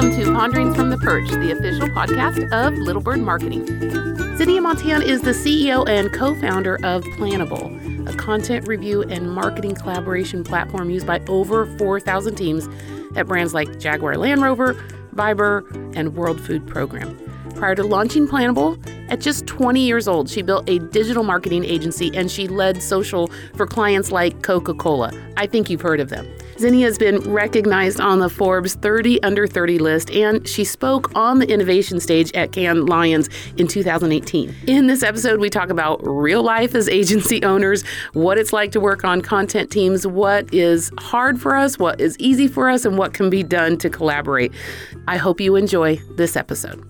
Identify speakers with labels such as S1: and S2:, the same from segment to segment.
S1: Welcome to Ponderings from the Perch, the official podcast of Little Bird Marketing. Xenia Muntean is the CEO and co founder of Planable, a content review and marketing collaboration platform used by over 4,000 teams at brands like Jaguar Land Rover, Viber, and World Food Program. Prior to launching Planable, at just 20 years old, she built a digital marketing agency and she led social for clients like Coca Cola. I think you've heard of them. Xenia has been recognized on the Forbes 30 Under 30 list, and she spoke on the innovation stage at Cannes Lions in 2018. In this episode, we talk about real life as agency owners, what it's like to work on content teams, what is hard for us, what is easy for us, and what can be done to collaborate. I hope you enjoy this episode.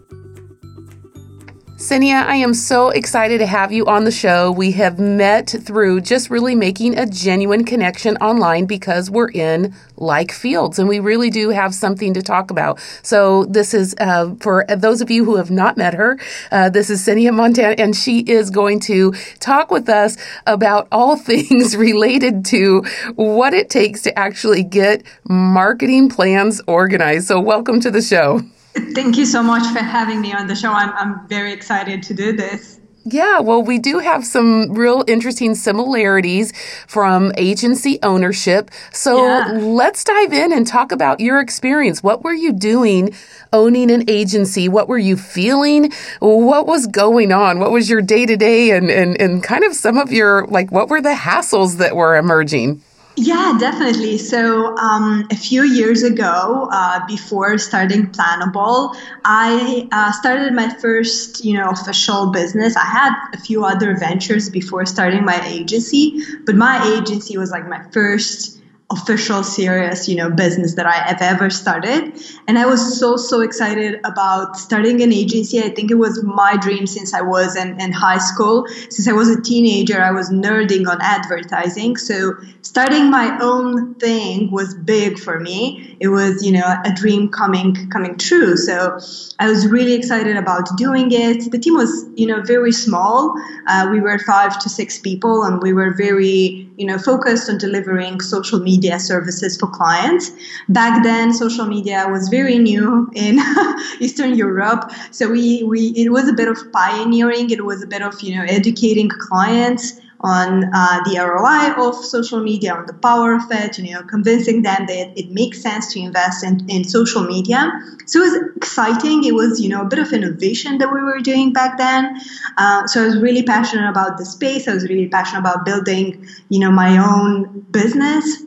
S1: Xenia, I am so excited to have you on the show. We have met through just really making a genuine connection online because we're in like fields and we really do have something to talk about. So, this is uh, for those of you who have not met her, uh, this is Xenia Muntean, and she is going to talk with us about all things related to what it takes to actually get marketing plans organized. So, welcome to the show.
S2: Thank you so much for having me on the show. I'm, I'm very excited to do this.
S1: Yeah, well, we do have some real interesting similarities from agency ownership. So yeah. let's dive in and talk about your experience. What were you doing owning an agency? What were you feeling? What was going on? What was your day to day and, and, and kind of some of your, like, what were the hassles that were emerging?
S2: Yeah, definitely. So, um, a few years ago, uh, before starting Planable, I uh, started my first, you know, official business. I had a few other ventures before starting my agency, but my agency was like my first official serious you know business that i have ever started. And i was so so excited about starting an agency. I think it was my dream since i was in, in high school. Since i was a teenager i was nerding on advertising. So starting my own thing was big for me. It was you know a dream coming coming true. So i was really excited about doing it. The team was you know very small. Uh, we were five to six people and we were very you know focused on delivering social media services for clients. Back then, social media was very new in Eastern Europe, so we, we it was a bit of pioneering. It was a bit of you know educating clients on uh, the ROI of social media, on the power of it, you know, convincing them that it makes sense to invest in, in social media. So it was exciting. It was, you know, a bit of innovation that we were doing back then. Uh, so I was really passionate about the space. I was really passionate about building, you know, my own business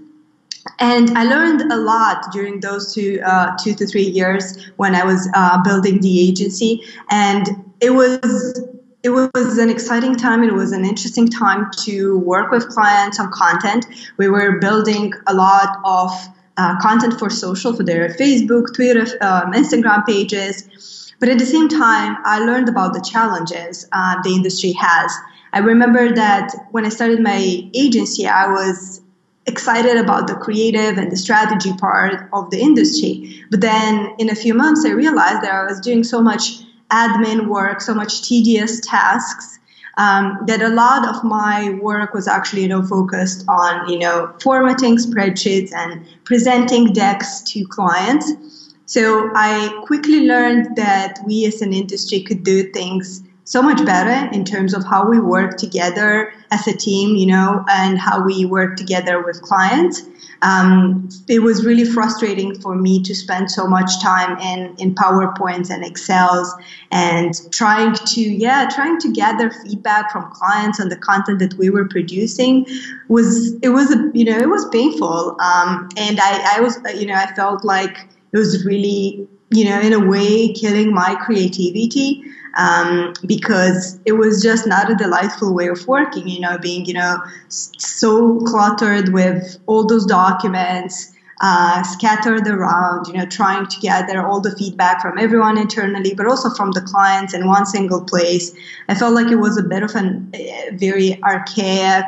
S2: and I learned a lot during those two uh, two to three years when I was uh, building the agency, and it was it was an exciting time. It was an interesting time to work with clients on content. We were building a lot of uh, content for social, for their Facebook, Twitter, um, Instagram pages. But at the same time, I learned about the challenges uh, the industry has. I remember that when I started my agency, I was excited about the creative and the strategy part of the industry. But then in a few months, I realized that I was doing so much admin work, so much tedious tasks. Um, that a lot of my work was actually, you know, focused on, you know, formatting spreadsheets and presenting decks to clients. So I quickly learned that we as an industry could do things so much better in terms of how we work together as a team, you know, and how we work together with clients. Um, it was really frustrating for me to spend so much time in, in PowerPoints and Excels and trying to, yeah, trying to gather feedback from clients on the content that we were producing was, it was, you know, it was painful. Um, and I, I was, you know, I felt like it was really, you know, in a way killing my creativity um, because it was just not a delightful way of working, you know, being, you know, so cluttered with all those documents. Uh, scattered around, you know, trying to gather all the feedback from everyone internally, but also from the clients in one single place. I felt like it was a bit of a eh, very archaic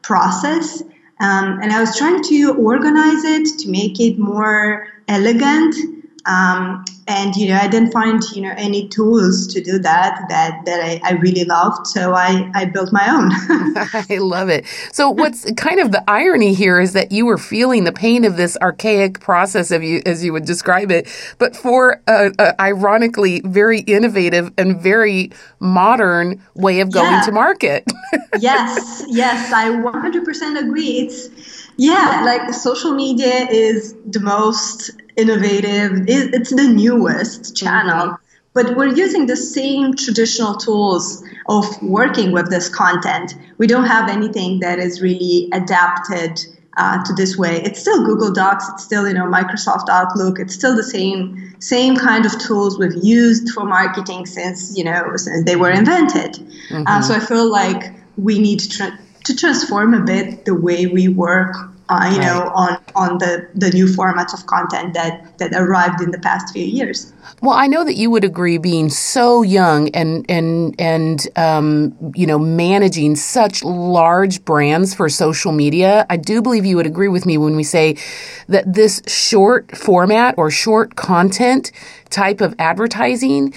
S2: process. Um, and I was trying to organize it to make it more elegant Um, and you know, I didn't find you know any tools to do that that that I, I really loved, so I I built my own.
S1: I love it. So what's kind of the irony here is that you were feeling the pain of this archaic process of you as you would describe it, but for a, a ironically very innovative and very modern way of going yeah. to market.
S2: yes, yes, I 100% agree. It's yeah, like social media is the most innovative. It's the newest channel. Mm-hmm. But we're using the same traditional tools of working with this content. We don't have anything that is really adapted uh, to this way. It's still Google Docs. It's still you know Microsoft Outlook. It's still the same same kind of tools we've used for marketing since you know since they were invented. Mm-hmm. Uh, so I feel like we need to, tra- to transform a bit the way we work uh, you right. know, on on the the new formats of content that that arrived in the past few years.
S1: Well, I know that you would agree, being so young and and and um, you know managing such large brands for social media. I do believe you would agree with me when we say that this short format or short content type of advertising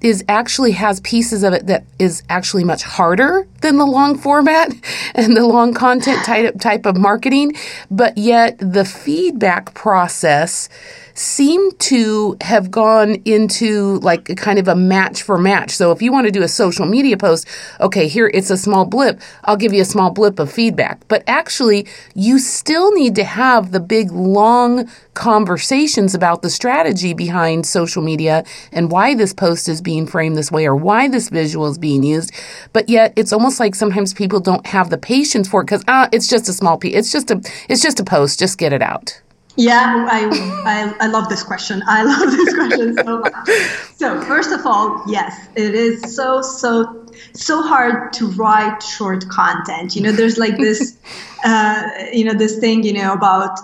S1: is actually has pieces of it that is actually much harder than the long format and the long content type type of marketing, but yet the feedback process seem to have gone into like a kind of a match for match. So if you want to do a social media post, okay, here it's a small blip. I'll give you a small blip of feedback. But actually, you still need to have the big long conversations about the strategy behind social media and why this post is being framed this way or why this visual is being used. But yet it's almost like sometimes people don't have the patience for it because ah, it's just a small piece. It's just a it's just a post. Just get it out.
S2: Yeah, I, I, I love this question. I love this question so much. So first of all, yes, it is so so so hard to write short content. You know, there's like this, uh, you know, this thing, you know, about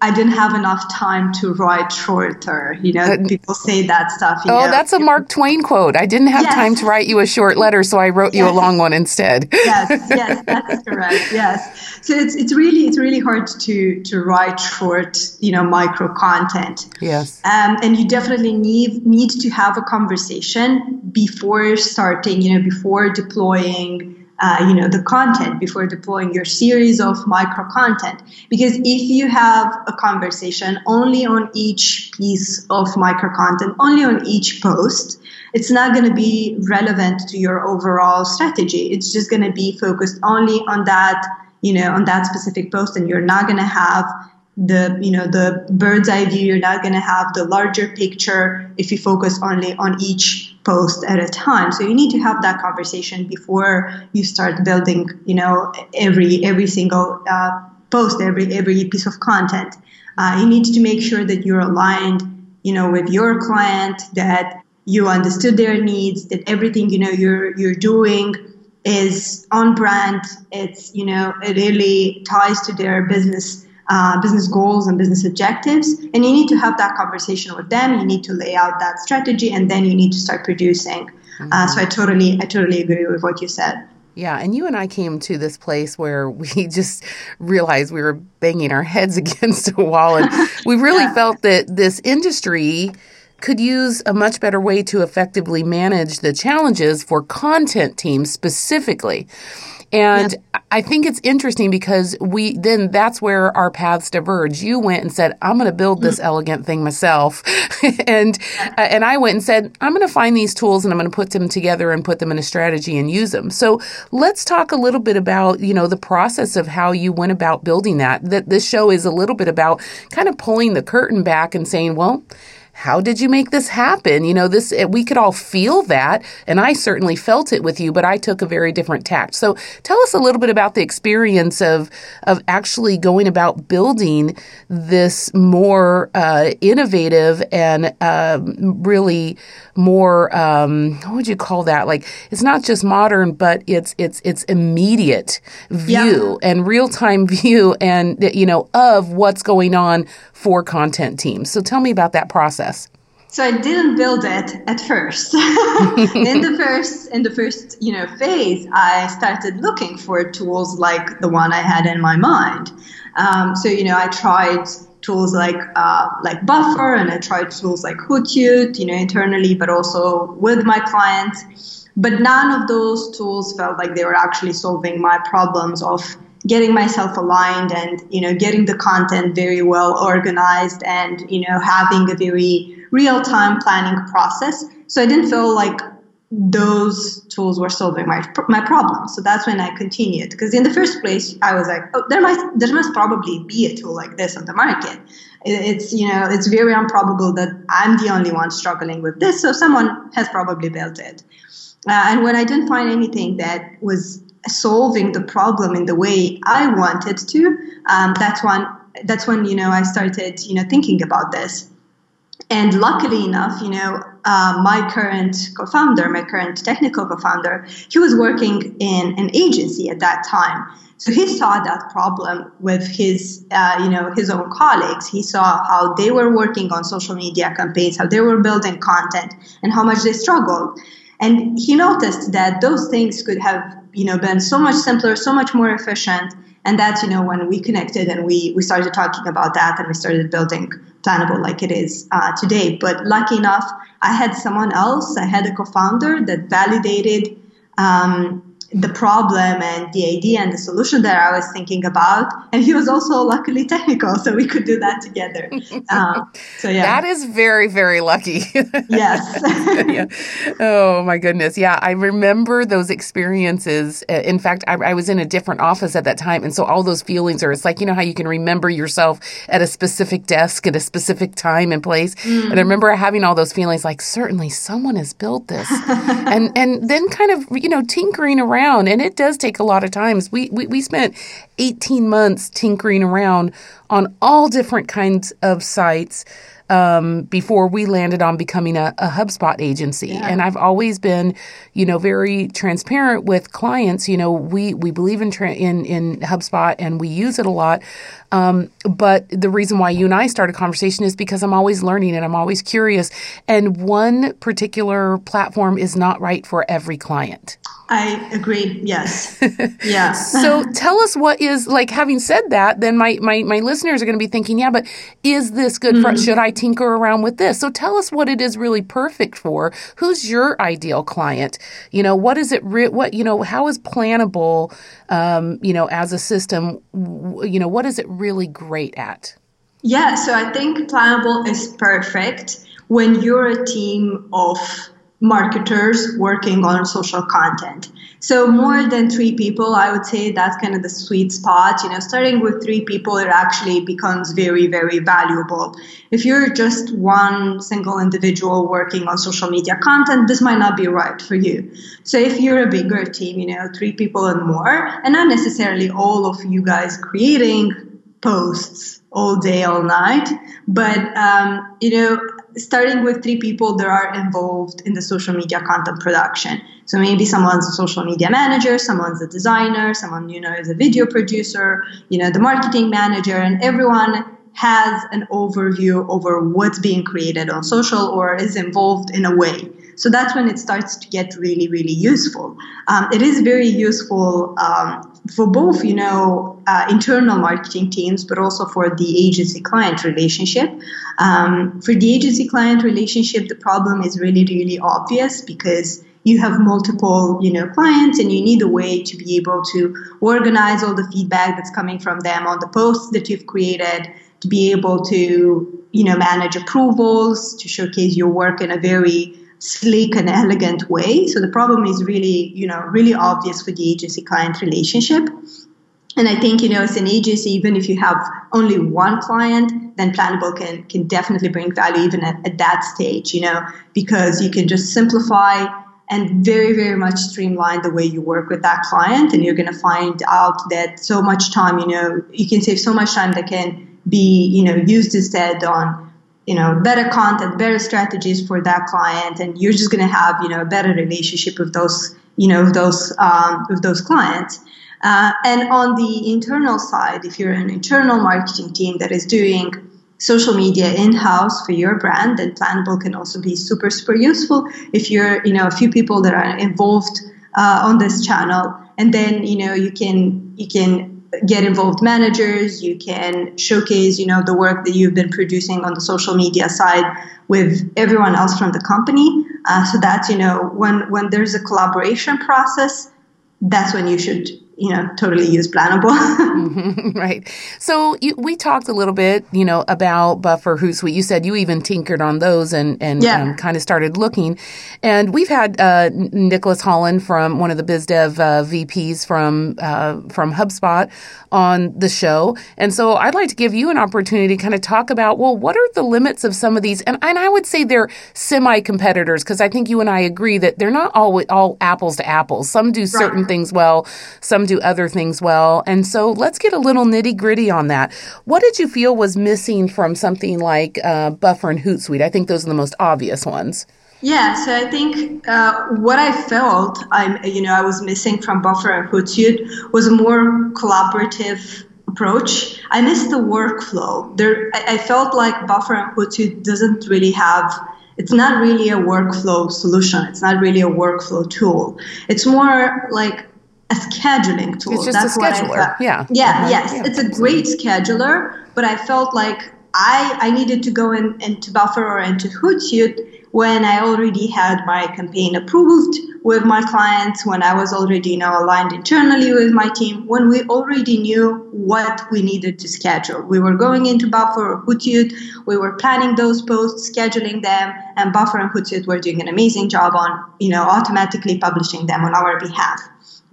S2: I didn't have enough time to write shorter. You know, uh, people say that stuff.
S1: oh,
S2: know.
S1: that's a Mark Twain quote. I didn't have yes. time to write you a short letter, so I wrote yes. you a long one instead.
S2: yes, yes, that's correct. Yes, so it's it's really it's really hard to to write short, you know, micro content.
S1: Yes,
S2: um, and you definitely need need to have a conversation before starting. You know, before deploying uh, you know the content before deploying your series of micro content. Because if you have a conversation only on each piece of micro content only on each post it's not going to be relevant to your overall strategy. It's just going to be focused only on that you know on that specific post and you're not going to have the you know the bird's eye view you're not going to have the larger picture if you focus only on each post at a time. So you need to have that conversation before you start building you know every every single uh, post every every piece of content. Uh, you need to make sure that you're aligned you know with your client that you understood their needs that everything you know you're you're doing is on brand. It's you know it really ties to their business uh, business goals and business objectives. And you need to have that conversation with them. You need to lay out that strategy, and then you need to start producing. Mm-hmm. Uh, so I totally, I totally agree with what you said.
S1: Yeah, and you and I came to this place where we just realized we were banging our heads against a wall, and we really yeah. felt that this industry could use a much better way to effectively manage the challenges for content teams specifically. And yeah. I think it's interesting because we then that's where our paths diverge. You went and said, "I'm going to build this mm-hmm. elegant thing myself," and uh, and I went and said, "I'm going to find these tools and I'm going to put them together and put them in a strategy and use them." So let's talk a little bit about you know the process of how you went about building that. That this show is a little bit about kind of pulling the curtain back and saying, "Well." How did you make this happen? You know, this we could all feel that, and I certainly felt it with you, but I took a very different tact. So, tell us a little bit about the experience of of actually going about building this more uh, innovative and uh, really more um, what would you call that? Like it's not just modern, but it's it's it's immediate view yeah. and real time view, and you know of what's going on for content teams. So, tell me about that process process?
S2: So I didn't build it at first. in the first in the first you know phase, I started looking for tools like the one I had in my mind. Um, so you know, I tried tools like uh, like Buffer, and I tried tools like Hootsuite, you know, internally, but also with my clients. But none of those tools felt like they were actually solving my problems of getting myself aligned and you know getting the content very well organized and you know having a very real time planning process. So I didn't feel like those tools were solving my my problem. So that's when I continued because in the first place I was like, oh, there might there must probably be a tool like this on the market. It's you know it's very improbable that I'm the only one struggling with this, so someone has probably built it. Uh, and when I didn't find anything that was solving the problem in the way I wanted to, um, that's when that's when you know I started you know thinking about this. And luckily enough, you know, uh, my current co-founder, my current technical co-founder, he was working in an agency at that time. So he saw that problem with his, uh, you know, his own colleagues. He saw how they were working on social media campaigns, how they were building content, and how much they struggled. And he noticed that those things could have, you know, been so much simpler, so much more efficient. And that's, you know, when we connected and we we started talking about that and we started building Planable like it is uh, today. But lucky enough, I had someone else. I had a co-founder that validated um, the problem and the idea and the solution that I was thinking about. And he was also luckily technical, so we could do that together. Uh, so yeah,
S1: that is very very lucky.
S2: yes.
S1: yeah. Oh my goodness. Yeah, I remember those experiences. Uh, in fact, I, I, was in a different office at that time, and so all those feelings are. It's like you know how you can remember yourself at a specific desk at a specific time and place. Mm. And I remember having all those feelings, like certainly someone has built this, and and then kind of you know tinkering around around and it does take a lot of times. We, we, we spent 18 months tinkering around on all different kinds of sites um, before we landed on becoming a, a HubSpot agency. Yeah. And I've always been, you know, very transparent with clients. You know, we we believe in tra- in in HubSpot and we use it a lot. Um, but the reason why you and I started conversation is because I'm always learning and I'm always curious. And one particular platform is not right for every client.
S2: I agree. Yes. Yeah.
S1: so tell us what is like. Having said that, then my my my listeners are going to be thinking, yeah, but is this good for? Mm-hmm. Should I tinker around with this? So tell us what it is really perfect for. Who's your ideal client? You know, what is it? Re- what you know? How is Planable? Um, you know, as a system, you know, what is it really great at?
S2: Yeah. So I think Planable is perfect when you're a team of marketers working on social content. So more than three people, I would say that's kind of the sweet spot. You know, starting with three people, it actually becomes very, very valuable. If you're just one single individual working on social media content, this might not be right for you. So if you're a bigger team, you know, three people and more, and not necessarily all of you guys creating posts all day, all night, but um, you know, starting with three people that are involved in the social media content production. So maybe someone's a social media manager, someone's a designer, someone you know is a video producer, you know the marketing manager, and everyone has an overview over what's being created on social or is involved in a way. So that's when it starts to get really, really useful. Um, it is very useful um, for both, you know, uh, internal marketing teams, but also for the agency client relationship. Um, for the agency client relationship, the problem is really, really obvious because you have multiple, you know, clients and you need a way to be able to organize all the feedback that's coming from them on the posts that you've created, to be able to, you know, manage approvals, to showcase your work in a very sleek and elegant way. So the problem is really, you know, really obvious for the agency client relationship. And I think, you know, as an agency, even if you have only one client, then Planable can, can definitely bring value even at, at that stage, you know, because you can just simplify and very, very much streamline the way you work with that client. And you're going to find out that so much time, you know, you can save so much time that can be, you know, used instead on you know better content better strategies for that client and you're just going to have you know a better relationship with those you know with those um, with those clients. Uh, and on the internal side if you're an internal marketing team that is doing social media in-house for your brand then planable can also be super super useful if you're you know a few people that are involved uh, on this channel. And then you know you can you can get involved managers. You can showcase you know the work that you've been producing on the social media side with everyone else from the company. Uh, so that you know when when there's a collaboration process that's when you should you know totally use Planable.
S1: right. So you, we talked a little bit, you know, about Buffer Hootsuite. You said you even tinkered on those and and yeah. um, kind of started looking. And we've had uh, Nicholas Holland from one of the BizDev uh, VPs from uh, from HubSpot on the show, and so I'd like to give you an opportunity to kind of talk about well, what are the limits of some of these? And and I would say they're semi competitors because I think you and I agree that they're not all all apples to apples. Some do certain right. things well, some do other things well. And so let's get a little nitty gritty on that. What did you feel was missing from something like uh, Buffer and Hootsuite? I think those are the most obvious ones.
S2: Yeah, so I think uh, what I felt I'm you know I was missing from Buffer and Hootsuite was a more collaborative approach. I missed the workflow. There, I, I felt like Buffer and Hootsuite doesn't really have it's not really a workflow solution. It's not really a workflow tool. It's more like a scheduling tool.
S1: It's just That's a scheduler. Yeah.
S2: Yeah. Uh-huh. Yes. Yeah, it's a great scheduler, but I felt like I I needed to go in, into Buffer or into Hootsuite when I already had my campaign approved with my clients, when I was already you know aligned internally with my team, when we already knew what we needed to schedule. We were going into Buffer or Hootsuite, we were planning those posts, scheduling them, and Buffer and Hootsuite were doing an amazing job on you know automatically publishing them on our behalf.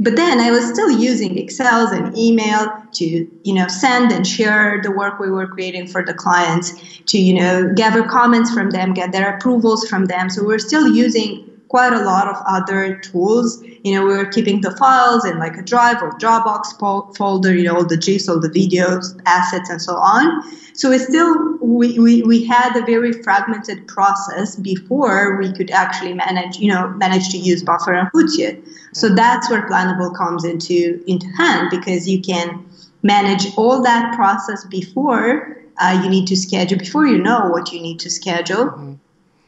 S2: But then I was still using Excels and email to, you know, send and share the work we were creating for the clients, to, you know, gather comments from them, get their approvals from them. So we're still using quite a lot of other tools. You know, we were keeping the files in like a Drive or Dropbox folder, you know, all the GIFs, all the videos, assets, and so on. So we still we, we, we had a very fragmented process before we could actually manage, you know, manage to use Buffer and Hootsuite. So that's where Planable comes into into hand because you can manage all that process before uh, you need to schedule, before you know what you need to schedule. Mm-hmm.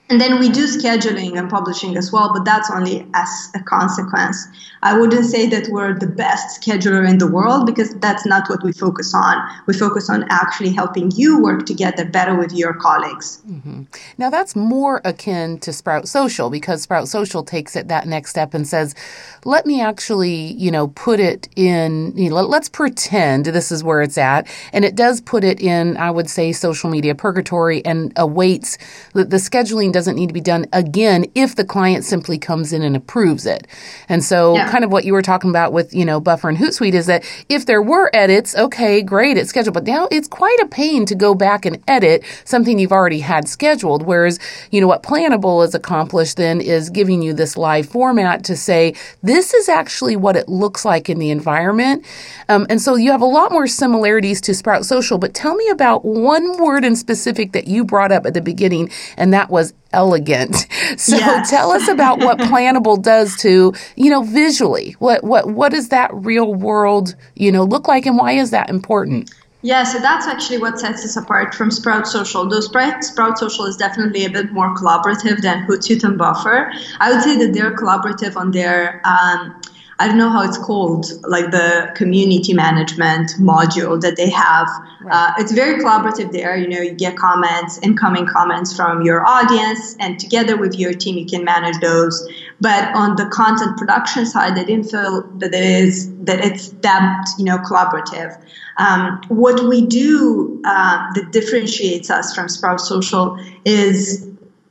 S2: And then we do scheduling and publishing as well, but that's only as a consequence. I wouldn't say that we're the best scheduler in the world because that's not what we focus on. We focus on actually helping you work together better with your colleagues.
S1: Mm-hmm. Now, that's more akin to Sprout Social because Sprout Social takes it that next step and says, let me actually, you know, put it in, you know, let's pretend this is where it's at. And it does put it in, I would say, social media purgatory and awaits the, the scheduling doesn't need to be done again if the client simply comes in and approves it. And so, yeah. kind of what you were talking about with, you know, Buffer and Hootsuite is that if there were edits, okay, great, it's scheduled. But now it's quite a pain to go back and edit something you've already had scheduled. Whereas, you know, what Planable has accomplished then is giving you this live format to say, this is actually what it looks like in the environment. Um, and so you have a lot more similarities to Sprout Social. But tell me about one word in specific that you brought up at the beginning, and that was elegant. So yes. tell us about what Planable does to, you know, visually. What what what does that real world, you know, look like and why is that important?
S2: Yeah, so that's actually what sets us apart from Sprout Social. Though Sprout, Sprout Social is definitely a bit more collaborative than Hootsuite and Buffer. I would say that they're collaborative on their um, I don't know how it's called, like the community management module that they have. Right. Uh, it's very collaborative there. You know, you get comments, incoming comments from your audience, and together with your team, you can manage those. But on the content production side, I didn't feel that it is that it's that you know collaborative. Um, what we do uh, that differentiates us from Sprout Social is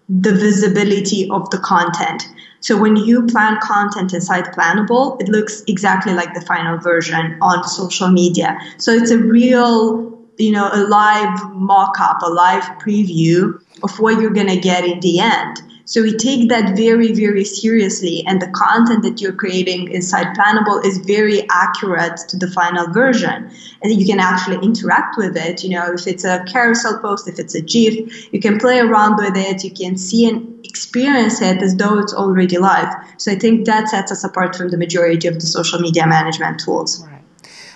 S2: the visibility of the content. So when you plan content inside Planable, it looks exactly like the final version on social media. So it's a real, you know, a live mock-up, a live preview of what you're going to get in the end. So we take that very, very seriously, and the content that you're creating inside Planable is very accurate to the final version. And you can actually interact with it. You know, if it's a carousel post, if it's a GIF, you can play around with it. You can see and experience it as though it's already live. So I think that sets us apart from the majority of the social media management tools.
S1: Right.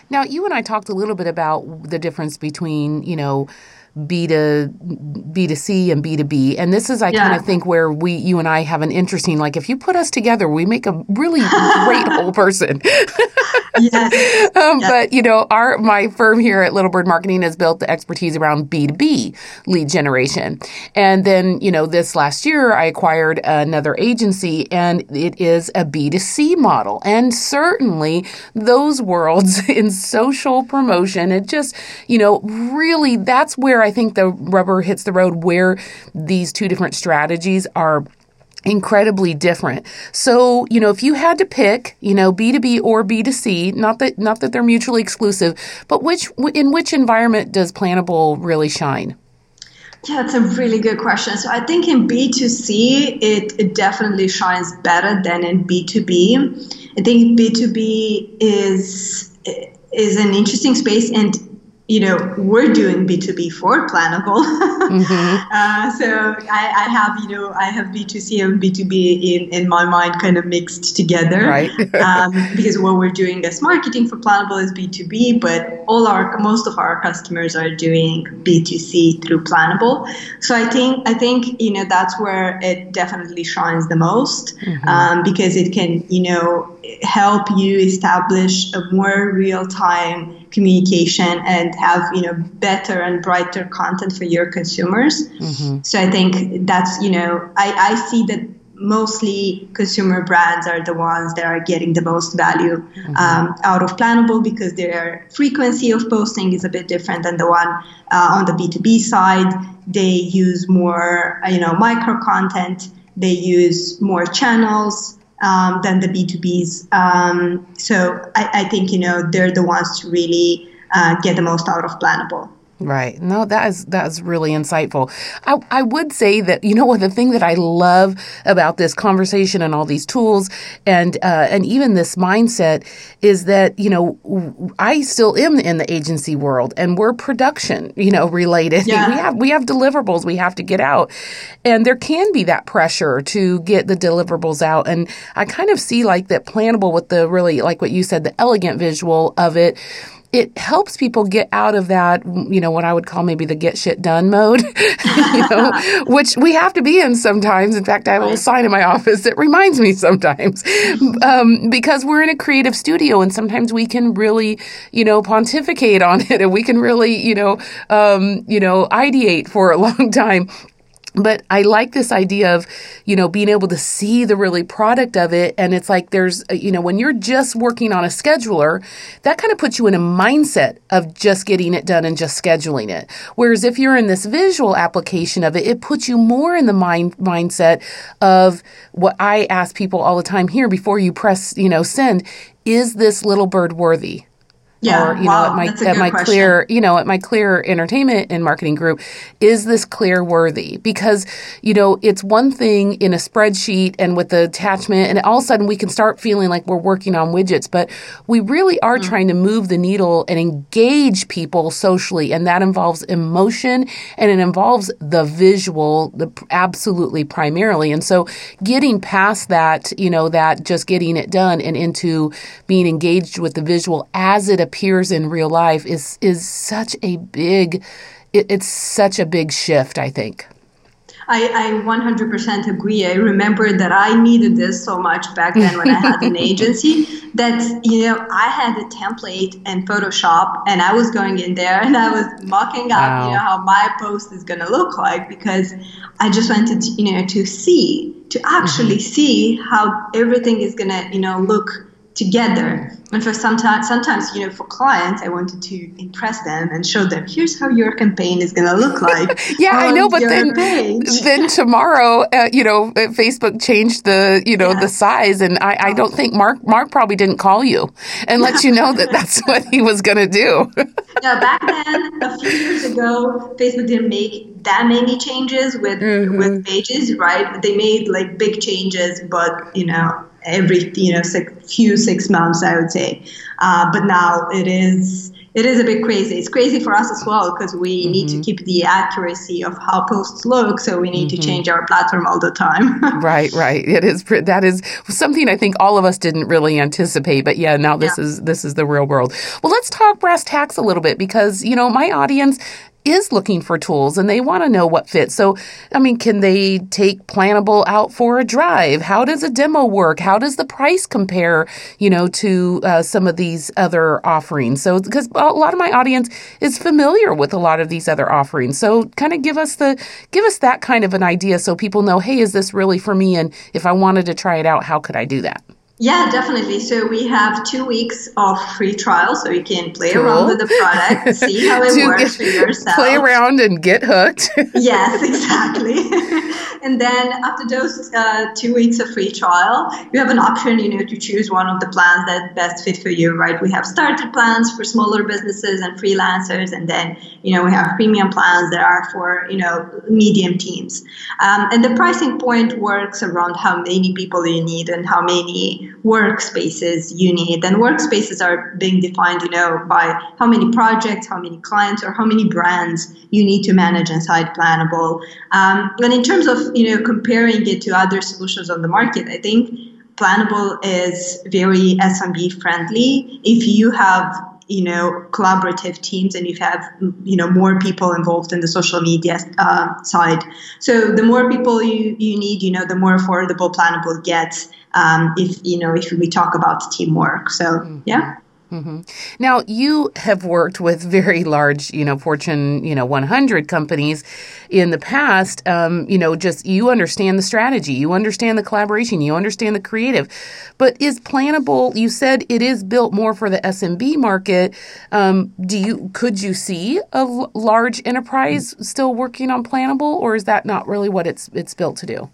S1: Now, you and I talked a little bit about the difference between, you know, B to B to C and B to B. And this is, I yeah. kind of think, where we, you and I, have an interesting. Like, if you put us together, we make a really great whole person.
S2: yes.
S1: Um, yes. But you know, our my firm here at Little Bird Marketing has built the expertise around B to B lead generation. And then, you know, this last year, I acquired another agency, and it is a B to C model. And certainly, those worlds in social promotion, it just, you know, really that's where I think the rubber hits the road where these two different strategies are incredibly different. So, you know, if you had to pick, you know, B2B or B2C, not that not that they're mutually exclusive, but which in which environment does Planable really shine?
S2: Yeah, it's a really good question. So I think in B2C, it, it definitely shines better than in B2B. I think B2B is is an interesting space and you know, we're doing B2B for Planable. mm-hmm. uh, so I, I, have, you know, I have B2C and B2B in, in my mind kind of mixed together.
S1: Right.
S2: um, because what we're doing as marketing for Planable is B2B, but all our, most of our customers are doing B2C through Planable. So I think, I think, you know, that's where it definitely shines the most mm-hmm. um, because it can, you know, help you establish a more real time communication and have you know better and brighter content for your consumers mm-hmm. so i think that's you know I, I see that mostly consumer brands are the ones that are getting the most value mm-hmm. um, out of Planable because their frequency of posting is a bit different than the one uh, on the B2B side. They use more, you know, micro content. They use more channels um, than the B2Bs. Um, so I, I, think, you know, they're the ones to really uh, get the most out of Planable.
S1: Right. No, that is that is really insightful. I, I would say that you know what the thing that I love about this conversation and all these tools and uh, and even this mindset is that you know I still am in the agency world and we're production you know related.
S2: Yeah.
S1: We have we have deliverables we have to get out, and there can be that pressure to get the deliverables out. And I kind of see like that Planable with the really like what you said the elegant visual of it it helps people get out of that, you know, what I would call maybe the get shit done mode, you know, which we have to be in sometimes. In fact, I have a little sign in my office that reminds me sometimes um, because we're in a creative studio and sometimes we can really, you know, pontificate on it and we can really, you know, um, you know, ideate for a long time but I like this idea of, you know, being able to see the really product of it. And it's like there's, uh, you know, when you're just working on a scheduler, that kind of puts you in a mindset of just getting it done and just scheduling it. Whereas if you're in this visual application of it, it puts you more in the mind mindset of what I ask people all the time here before you press, you know, send. Is this little bird worthy?
S2: Yeah,
S1: or you
S2: wow,
S1: know at my at my
S2: question.
S1: clear you know at my clear entertainment and marketing group is this clear worthy because you know it's one thing in a spreadsheet and with the attachment and all of a sudden we can start feeling like we're working on widgets but we really are mm-hmm. trying to move the needle and engage people socially and that involves emotion and it involves the visual the absolutely primarily and so getting past that you know that just getting it done and into being engaged with the visual as it appears in real life is is such a big it, it's such a big shift i think
S2: I, I 100% agree. I remember that I needed this so much back then when I had an agency that, you know, I had a template in Photoshop and I was going in there and I was mocking up, wow. you know, how my post is going to look like because I just wanted, to, you know, to see, to actually mm-hmm. see how everything is going to, you know, look together. And for sometimes, sometimes you know, for clients, I wanted to impress them and show them, here's how your campaign is going to look like.
S1: yeah, I know, but then then tomorrow, uh, you know, uh, Facebook changed the you know yeah. the size, and I, I don't think Mark Mark probably didn't call you and let you know that that's what he was going to do.
S2: yeah, back then, a few years ago, Facebook didn't make that many changes with mm-hmm. with pages, right? They made like big changes, but you know every you know six, few six months i would say uh, but now it is it is a bit crazy it's crazy for us as well because we mm-hmm. need to mm-hmm. keep the accuracy of how posts look so we need mm-hmm. to change our platform all the time
S1: right right it is that is something i think all of us didn't really anticipate but yeah now this yeah. is this is the real world well let's talk brass tacks a little bit because you know my audience is looking for tools and they want to know what fits. So, I mean, can they take Planable out for a drive? How does a demo work? How does the price compare, you know, to uh, some of these other offerings? So, because a lot of my audience is familiar with a lot of these other offerings. So, kind of give us the give us that kind of an idea so people know, hey, is this really for me? And if I wanted to try it out, how could I do that?
S2: Yeah, definitely. So we have two weeks of free trial, so you can play cool. around with the product, see how it works for yourself.
S1: Play around and get hooked.
S2: yes, exactly. and then after those uh, two weeks of free trial, you have an option, you know, to choose one of the plans that best fit for you, right? We have starter plans for smaller businesses and freelancers, and then, you know, we have premium plans that are for, you know, medium teams. Um, and the pricing point works around how many people you need and how many workspaces you need. And workspaces are being defined, you know, by how many projects, how many clients, or how many brands you need to manage inside Planable. Um, and in terms of you know comparing it to other solutions on the market, I think Planable is very SMB friendly. If you have you know collaborative teams and you have you know more people involved in the social media uh, side. So the more people you, you need you know the more affordable planable gets um, if you know if we talk about teamwork. So mm-hmm. yeah
S1: Mm-hmm. Now you have worked with very large, you know, Fortune, you know, 100 companies in the past. Um, you know, just you understand the strategy, you understand the collaboration, you understand the creative. But is Planable? You said it is built more for the SMB market. Um, do you could you see a large enterprise still working on Planable, or is that not really what it's it's built to do?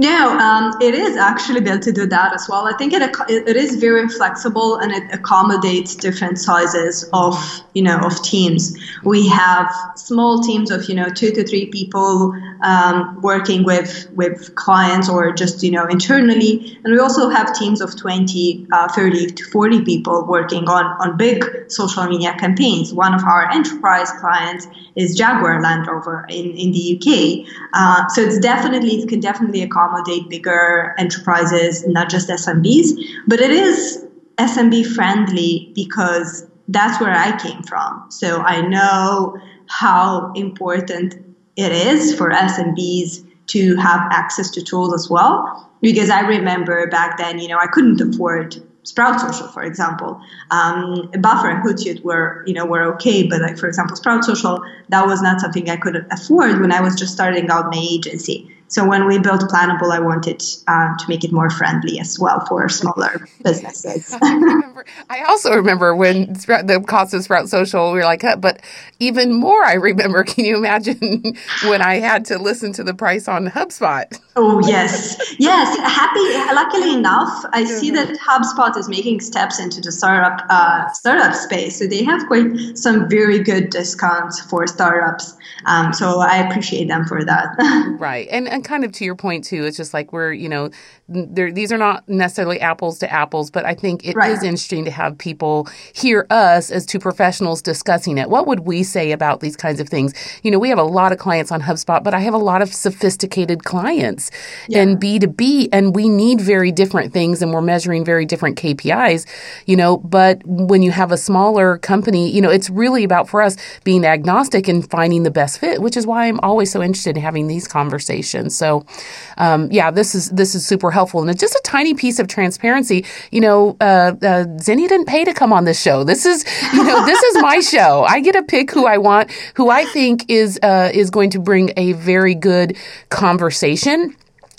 S2: No, um, it is actually built to do that as well. I think it it is very flexible and it accommodates different sizes of you know of teams. We have small teams of you know two to three people um, working with with clients or just you know internally, and we also have teams of 20, uh, 30 to 40 people working on on big social media campaigns. One of our enterprise clients is Jaguar Land Rover in in the UK. Uh, so it's definitely it can definitely accommodate accommodate bigger enterprises, not just SMBs. But it is SMB friendly because that's where I came from. So I know how important it is for SMBs to have access to tools as well. Because I remember back then, you know, I couldn't afford Sprout Social, for example. Um, Buffer and Hootsuite were, you know, were okay, but like for example, Sprout Social, that was not something I could afford when I was just starting out my agency. So when we built Planable, I wanted uh, to make it more friendly as well for smaller businesses.
S1: I, remember, I also remember when the cost of Sprout Social, we were like, but even more, I remember. Can you imagine when I had to listen to the price on HubSpot?
S2: Oh yes, yes. Happy. Luckily enough, I see that HubSpot is making steps into the startup uh, startup space. So they have quite some very good discounts for startups. Um, so I appreciate them for that.
S1: right, and and kind of to your point too, it's just like we're you know, there these are not necessarily apples to apples, but I think it right. is interesting to have people hear us as two professionals discussing it. What would we say about these kinds of things? You know, we have a lot of clients on HubSpot, but I have a lot of sophisticated clients yeah. and B two B, and we need very different things, and we're measuring very different KPIs. You know, but when you have a smaller company, you know, it's really about for us being agnostic and finding the best fit, which is why I'm always so interested in having these conversations. So, um, yeah, this is this is super helpful, and it's just a tiny piece of transparency. You know, uh, uh, Xenia didn't pay to come on this show. This is you know this is my show. I get to pick who I want, who I think is uh, is going to bring a very good conversation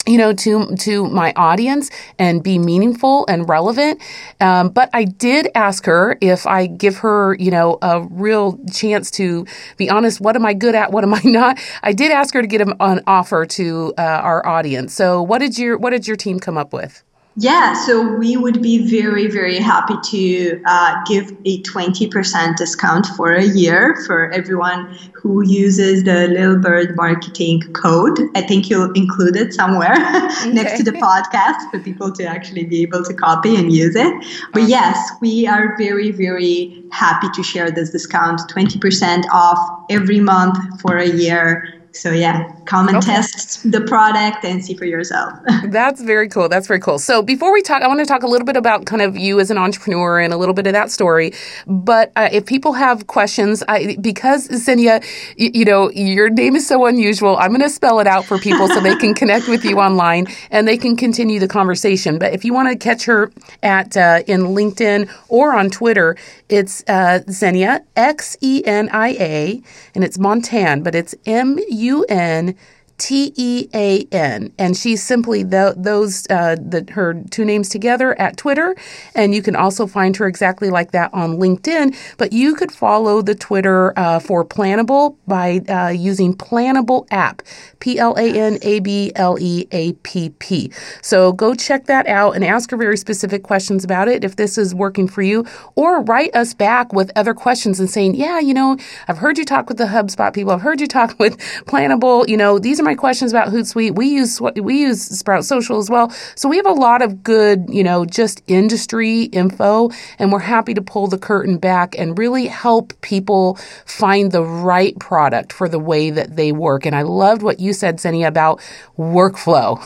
S1: you know to to my audience and be meaningful and relevant. Um, but i did ask her if i give her you know a real chance to be honest what am i good at? What am i not? I did ask her to get an offer to uh, our audience. So what did your what did your team come up with
S2: yeah, so we would be very, very happy to uh, give a 20% discount for a year for everyone who uses the Little Bird marketing code. I think you'll include it somewhere okay. next to the podcast for people to actually be able to copy and use it. But yes, we are very, very happy to share this discount 20% off every month for a year. So, yeah, come and okay. test the product and see for yourself.
S1: That's very cool. That's very cool. So before we talk, I want to talk a little bit about kind of you as an entrepreneur and a little bit of that story. But uh, if people have questions, I, because Xenia, you, you know, your name is so unusual, I'm going to spell it out for people so they can connect with you online and they can continue the conversation. But if you want to catch her at uh, in LinkedIn or on Twitter, it's uh, Xenia X E N I A, and it's Montan, but it's M U N T E A N, and she's simply the, those uh, the, her two names together at Twitter, and you can also find her exactly like that on LinkedIn. But you could follow the Twitter uh, for Planable by uh, using Planable app, P L A N A B L E A P P. So go check that out and ask her very specific questions about it if this is working for you, or write us back with other questions and saying, yeah, you know, I've heard you talk with the HubSpot people, I've heard you talk with Planable, you know, these are my my questions about Hootsuite. We use we use Sprout Social as well, so we have a lot of good, you know, just industry info, and we're happy to pull the curtain back and really help people find the right product for the way that they work. And I loved what you said, Xenia, about workflow.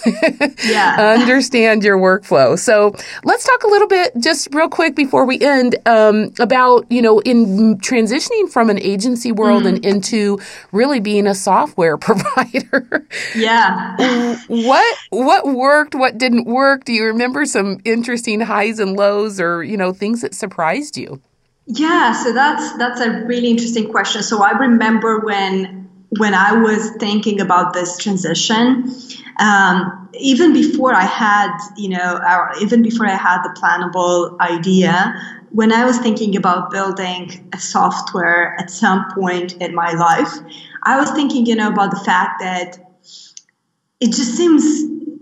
S2: yeah,
S1: understand your workflow. So let's talk a little bit, just real quick before we end, um, about you know, in transitioning from an agency world mm. and into really being a software provider.
S2: Yeah.
S1: what what worked? What didn't work? Do you remember some interesting highs and lows, or you know things that surprised you?
S2: Yeah, so that's that's a really interesting question. So I remember when when I was thinking about this transition, um, even before I had, you know, our, even before I had the planable idea, when I was thinking about building a software at some point in my life, I was thinking, you know, about the fact that it just seems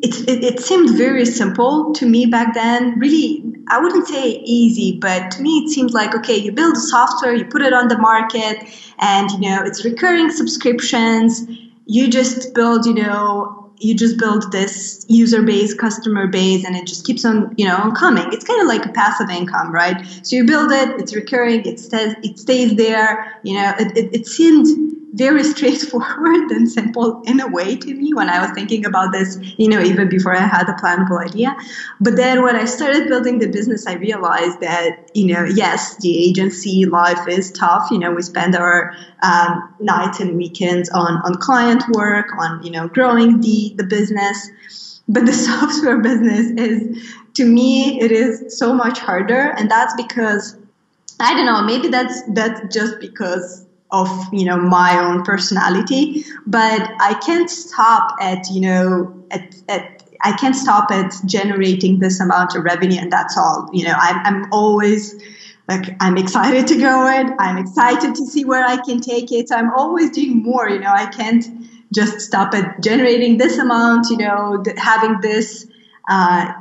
S2: it, it, it, seemed very simple to me back then. Really, I wouldn't say easy, but to me it seemed like okay, you build software, you put it on the market, and you know it's recurring subscriptions. You just build, you know, you just build this user base, customer base, and it just keeps on, you know, coming. It's kind of like a passive income, right? So you build it, it's recurring, it stays, it stays there. You know, it, it, it seemed very straightforward and simple in a way to me when I was thinking about this, you know, even before I had the planable idea. But then when I started building the business, I realized that, you know, yes, the agency life is tough. You know, we spend our um, nights and weekends on, on client work, on, you know, growing the, the business. But the software business is, to me, it is so much harder. And that's because I don't know, maybe that's that's just because of you know my own personality but i can't stop at you know at, at i can't stop at generating this amount of revenue and that's all you know. I'm, I'm always like i'm excited to go in i'm excited to see where i can take it i'm always doing more you know. I can't just stop at generating this amount you know having this uh,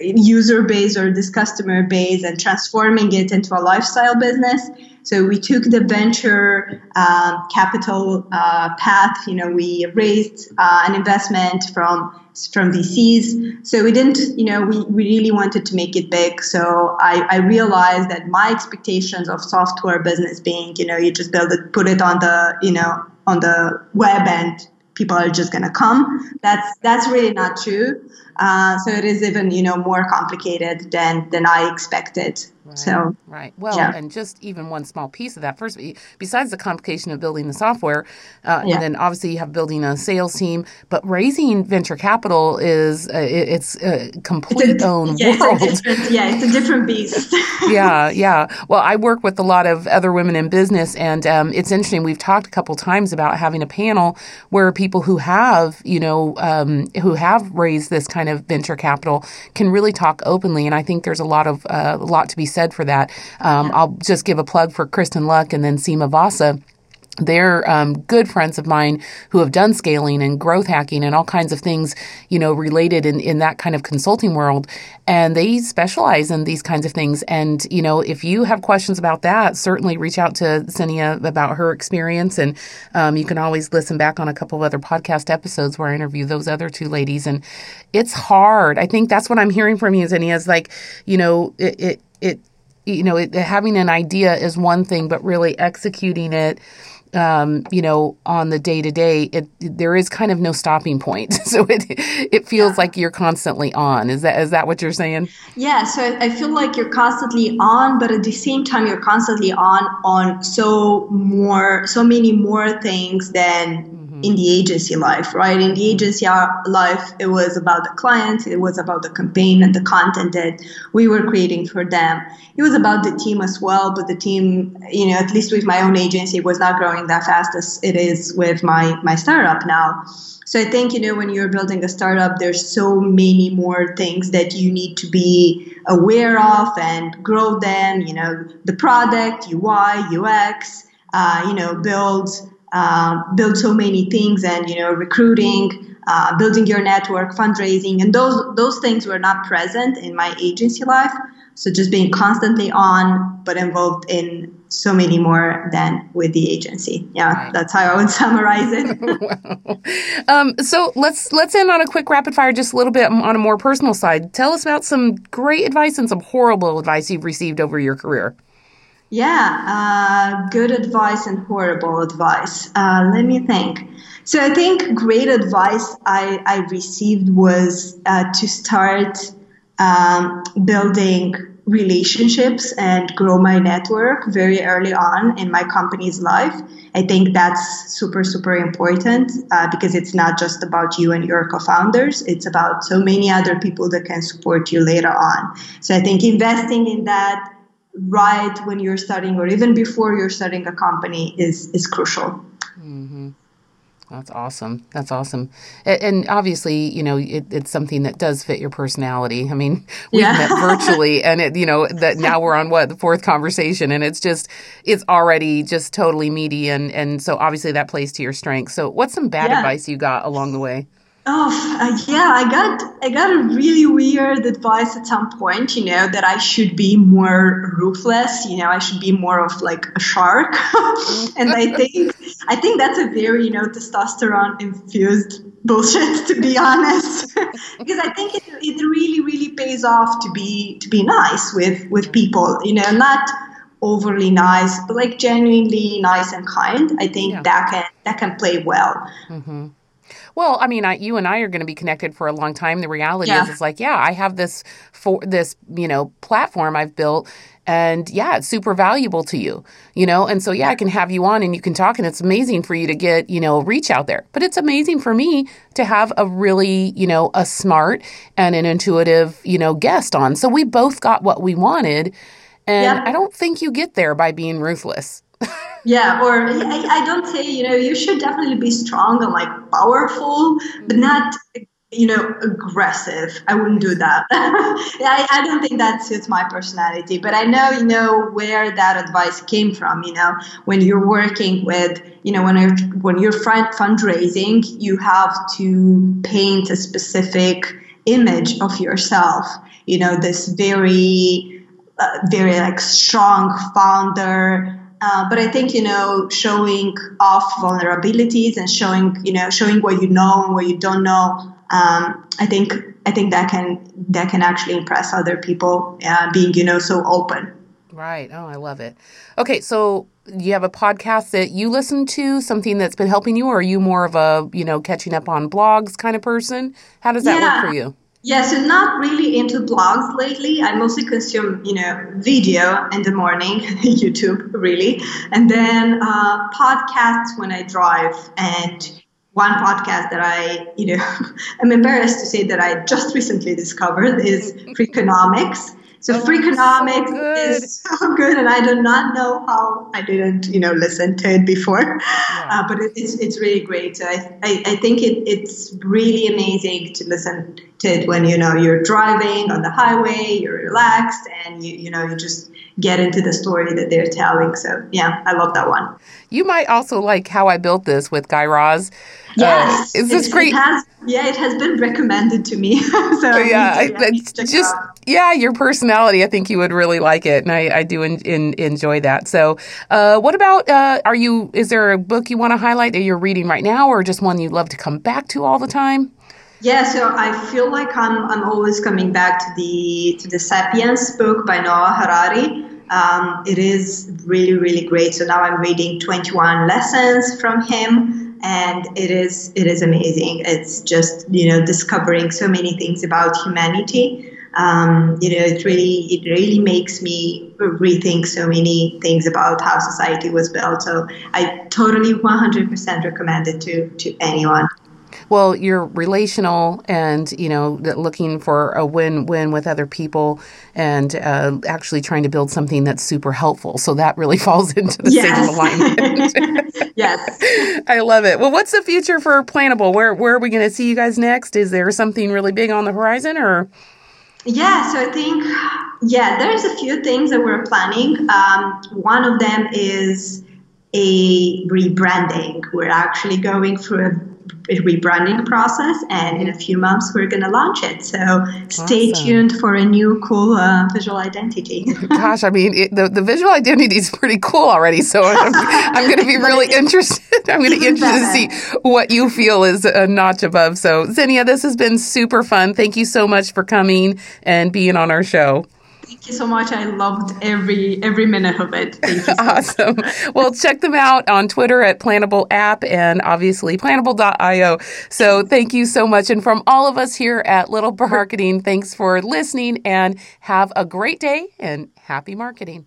S2: user base or this customer base and transforming it into a lifestyle business so we took the venture um, capital uh, path. You know, we raised uh, an investment from from VCs. So we didn't, you know, we, we really wanted to make it big. So I, I realized that my expectations of software business being, you know, you just build it, put it on the, you know, on the web and people are just going to come. That's that's really not true. Uh, so it is even you know more complicated than than I expected.
S1: Right,
S2: so
S1: right. Well, yeah. and just even one small piece of that. First, besides the complication of building the software, uh, yeah. and then obviously you have building a sales team, but raising venture capital is uh, it, it's a complete it's a, own
S2: yeah,
S1: world.
S2: It's yeah, it's a different beast.
S1: yeah, yeah. Well, I work with a lot of other women in business, and um, it's interesting. We've talked a couple times about having a panel where people who have you know um, who have raised this kind of venture capital can really talk openly, and I think there's a lot of uh, a lot to be said for that. Um, I'll just give a plug for Kristin Luck and then Seema Vasa they're um, good friends of mine who have done scaling and growth hacking and all kinds of things, you know, related in, in that kind of consulting world. And they specialize in these kinds of things. And, you know, if you have questions about that, certainly reach out to Xenia about her experience. And um, you can always listen back on a couple of other podcast episodes where I interview those other two ladies. And it's hard. I think that's what I'm hearing from you, Xenia, is like, you know, it, it, it you know, it, having an idea is one thing, but really executing it um, you know, on the day to day, it there is kind of no stopping point. So it it feels yeah. like you're constantly on. Is that is that what you're saying?
S2: Yeah. So I feel like you're constantly on, but at the same time, you're constantly on on so more so many more things than in the agency life, right? In the agency life, it was about the clients, it was about the campaign and the content that we were creating for them. It was about the team as well, but the team, you know, at least with my own agency, was not growing that fast as it is with my my startup now. So I think, you know, when you're building a startup, there's so many more things that you need to be aware of and grow them, you know, the product, UI, UX, uh, you know, build uh, build so many things and you know recruiting uh, building your network fundraising and those those things were not present in my agency life. So just being constantly on but involved in so many more than with the agency. Yeah that's how i would summarize
S1: it. Um, so let's let's end on a quick rapid fire just a little bit on a more personal side. Tell us about some great advice and some horrible advice you've received over your career
S2: yeah, uh, good advice and horrible advice. Uh, let me think. So I think great advice I, I received was uh, to start um, building relationships and grow my network very early on in my company's life. I think that's super, super important uh, because it's not just about you and your co founders, it's about so many other people that can support you later on. So I think investing in that right when you're starting or even before you're starting a company is is crucial mm-hmm.
S1: that's awesome that's awesome and, obviously you know it, it's something that does fit your personality i mean we've yeah. met virtually and it you know that now we're on what the fourth conversation and it's just it's already just totally meaty and and so obviously that plays to your strengths so what's some bad yeah. advice you got along the way
S2: Oh uh, yeah, I got I got a really weird advice at some point. You know that I should be more ruthless. You know I should be more of like a shark, and I think I think that's a very you know testosterone infused bullshit to be honest, because I think it it really really pays off to be to be nice with with people. You know not overly nice, but like genuinely nice and kind. I think yeah. that can that can play well. Mm-hmm.
S1: Well, I mean, I, you and I are going to be connected for a long time. The reality yeah. is, it's like, yeah, I have this for this, you know, platform I've built, and yeah, it's super valuable to you, you know. And so, yeah, I can have you on and you can talk, and it's amazing for you to get, you know, reach out there. But it's amazing for me to have a really, you know, a smart and an intuitive, you know, guest on. So we both got what we wanted, and yeah. I don't think you get there by being ruthless
S2: yeah or I, I, don't say you know you should definitely be strong and like powerful but not you know aggressive. I wouldn't do that. I, I don't think that suits my personality but i know you know where that advice came from you know. When you're working with you know when you're when you're fundraising you have to paint a specific image of yourself you know this very uh, very like strong founder uh, but I think you know showing off vulnerabilities and showing you know showing what you know and what you don't know. Um, I think I think that can that can actually impress other people. Uh, being you know so open.
S1: Right. Oh, I love it. Okay, so you have a podcast that you listen to, something that's been helping you, or are you more of a you know catching up on blogs kind of person? How does that yeah. work for you?
S2: Yeah, so not really into blogs lately. I mostly consume, you know, video in the morning, YouTube really, and then uh, podcasts when I drive. And one podcast that I, you know, I'm embarrassed to say that I just recently discovered is Freakonomics. So oh, Freakonomics so is so good, and I do not know how I didn't, you know, listen to it before, yeah. uh, but it, it's it's really great. So I, I, I think it, it's really amazing to listen to it when you know you're driving on the highway, you're relaxed, and you you know you just get into the story that they're telling. So yeah, I love that one.
S1: You might also like how I built this with Guy Raz.
S2: Uh, yes, uh, is this great? It has, yeah, it has been recommended to me. so
S1: yeah, I, I, just yeah, your personality. I think you would really like it, and I, I do in, in, enjoy that. So, uh, what about? Uh, are you? Is there a book you want to highlight that you're reading right now, or just one you'd love to come back to all the time?
S2: Yeah, so I feel like I'm I'm always coming back to the to the *Sapiens* book by Noah Harari. Um, it is really, really great. So now I'm reading 21 lessons from him, and it is it is amazing. It's just you know discovering so many things about humanity. Um, you know, it really it really makes me rethink so many things about how society was built. So I totally 100% recommend it to to anyone
S1: well you're relational and you know looking for a win-win with other people and uh, actually trying to build something that's super helpful. So that really falls into the yes. same alignment.
S2: Yes.
S1: I love it. Well what's the future for planable where where are we going to see you guys next? Is there something really big on the horizon or?
S2: Yeah, so I think, yeah, there's a few things that we're planning. Um, one of them is a rebranding. We're actually going through a rebranding process and in a few months we're going to launch it. So stay awesome. tuned for a new cool uh, visual identity.
S1: Gosh i mean it, the, the visual identity is pretty cool already so i'm, I'm going to be really interested. I'm going to be interested to see what you feel is a notch above. So Xenia this has been super fun. Thank you so much for coming and being on our show
S2: Thank you so much. I loved every every minute of it. Thank you. So
S1: awesome. well, check them out on Twitter at Planable App and obviously planable.io. So thank you so much. And from all of us here at Little Marketing, thanks for listening and have a great day and happy marketing.